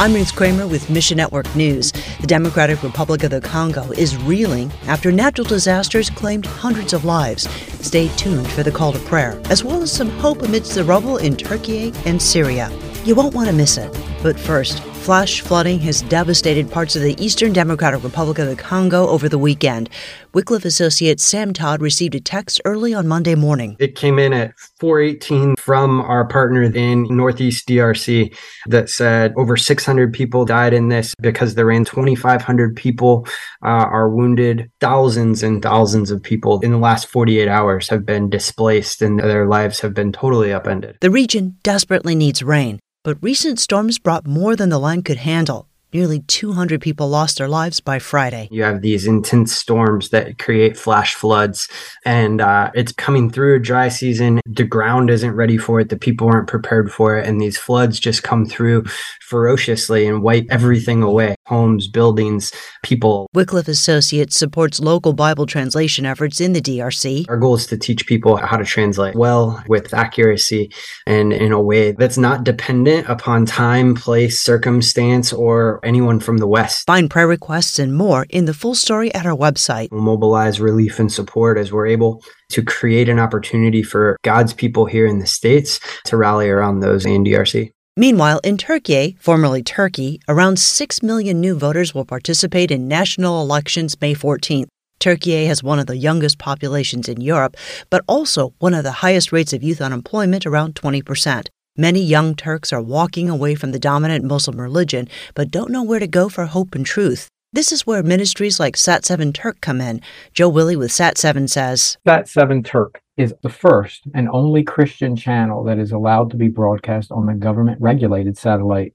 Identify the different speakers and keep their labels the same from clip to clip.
Speaker 1: I'm Ruth Kramer with Mission Network News. The Democratic Republic of the Congo is reeling after natural disasters claimed hundreds of lives. Stay tuned for the call to prayer, as well as some hope amidst the rubble in Turkey and Syria. You won't want to miss it. But first, Flash flooding has devastated parts of the Eastern Democratic Republic of the Congo over the weekend. Wycliffe associate Sam Todd received a text early on Monday morning.
Speaker 2: It came in at 418 from our partner in Northeast DRC that said over 600 people died in this because there ran 2,500 people uh, are wounded. Thousands and thousands of people in the last 48 hours have been displaced and their lives have been totally upended.
Speaker 1: The region desperately needs rain. But recent storms brought more than the land could handle. Nearly 200 people lost their lives by Friday.
Speaker 2: You have these intense storms that create flash floods, and uh, it's coming through a dry season. The ground isn't ready for it, the people aren't prepared for it, and these floods just come through ferociously and wipe everything away homes, buildings, people.
Speaker 1: Wycliffe Associates supports local Bible translation efforts in the DRC.
Speaker 2: Our goal is to teach people how to translate well with accuracy and in a way that's not dependent upon time, place, circumstance, or anyone from the West.
Speaker 1: Find prayer requests and more in the full story at our website.
Speaker 2: We'll mobilize relief and support as we're able to create an opportunity for God's people here in the States to rally around those in DRC.
Speaker 1: Meanwhile, in Türkiye, formerly Turkey, around 6 million new voters will participate in national elections May 14th. Turkey has one of the youngest populations in Europe, but also one of the highest rates of youth unemployment, around 20%. Many young Turks are walking away from the dominant Muslim religion, but don't know where to go for hope and truth. This is where ministries like Sat7 Turk come in. Joe Willie with Sat7 says
Speaker 3: Sat7 Turk is the first and only Christian channel that is allowed to be broadcast on the government regulated satellite.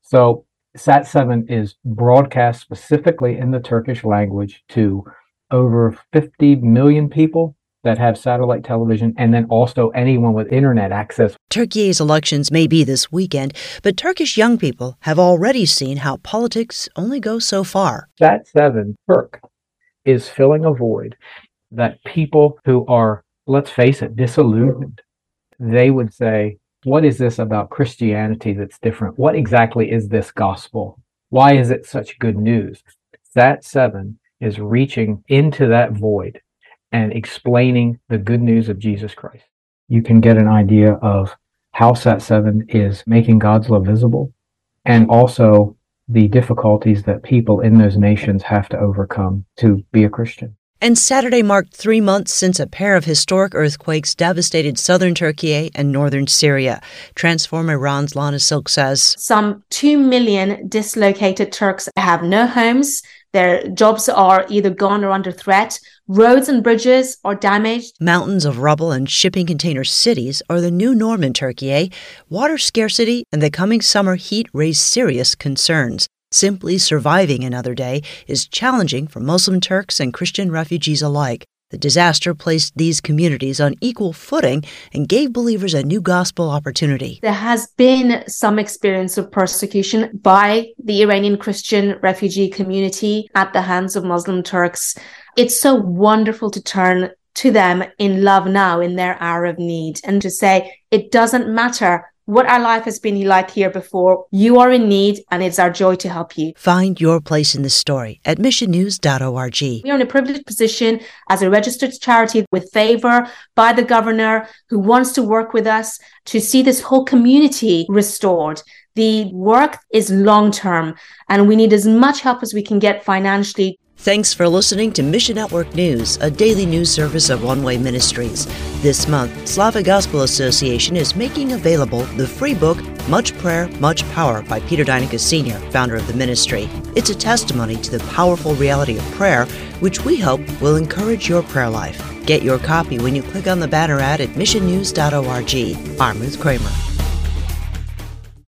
Speaker 3: So Sat7 is broadcast specifically in the Turkish language to over 50 million people that have satellite television and then also anyone with internet access.
Speaker 1: Turkey's elections may be this weekend, but Turkish young people have already seen how politics only goes so far.
Speaker 3: Sat7 Turk is filling a void that people who are, let's face it, disillusioned, they would say, what is this about Christianity that's different? What exactly is this gospel? Why is it such good news? Sat7 is reaching into that void and explaining the good news of Jesus Christ. You can get an idea of how Sat7 is making God's love visible and also the difficulties that people in those nations have to overcome to be a Christian.
Speaker 1: And Saturday marked three months since a pair of historic earthquakes devastated southern Turkey and northern Syria. Transform Iran's Lana Silk says
Speaker 4: Some 2 million dislocated Turks have no homes, their jobs are either gone or under threat. Roads and bridges are damaged.
Speaker 1: Mountains of rubble and shipping container cities are the new norm in Turkey. Eh? Water scarcity and the coming summer heat raise serious concerns. Simply surviving another day is challenging for Muslim Turks and Christian refugees alike. The disaster placed these communities on equal footing and gave believers a new gospel opportunity.
Speaker 4: There has been some experience of persecution by the Iranian Christian refugee community at the hands of Muslim Turks. It's so wonderful to turn to them in love now in their hour of need and to say, it doesn't matter what our life has been like here before. You are in need, and it's our joy to help you.
Speaker 1: Find your place in the story at missionnews.org.
Speaker 4: We are in a privileged position as a registered charity with favor by the governor who wants to work with us to see this whole community restored. The work is long term, and we need as much help as we can get financially
Speaker 1: Thanks for listening to Mission Network News, a daily news service of One Way Ministries. This month, Slavic Gospel Association is making available the free book Much Prayer, Much Power by Peter Deyneka Sr., founder of the ministry. It's a testimony to the powerful reality of prayer, which we hope will encourage your prayer life. Get your copy when you click on the banner ad at missionnews.org. I'm Ruth Kramer.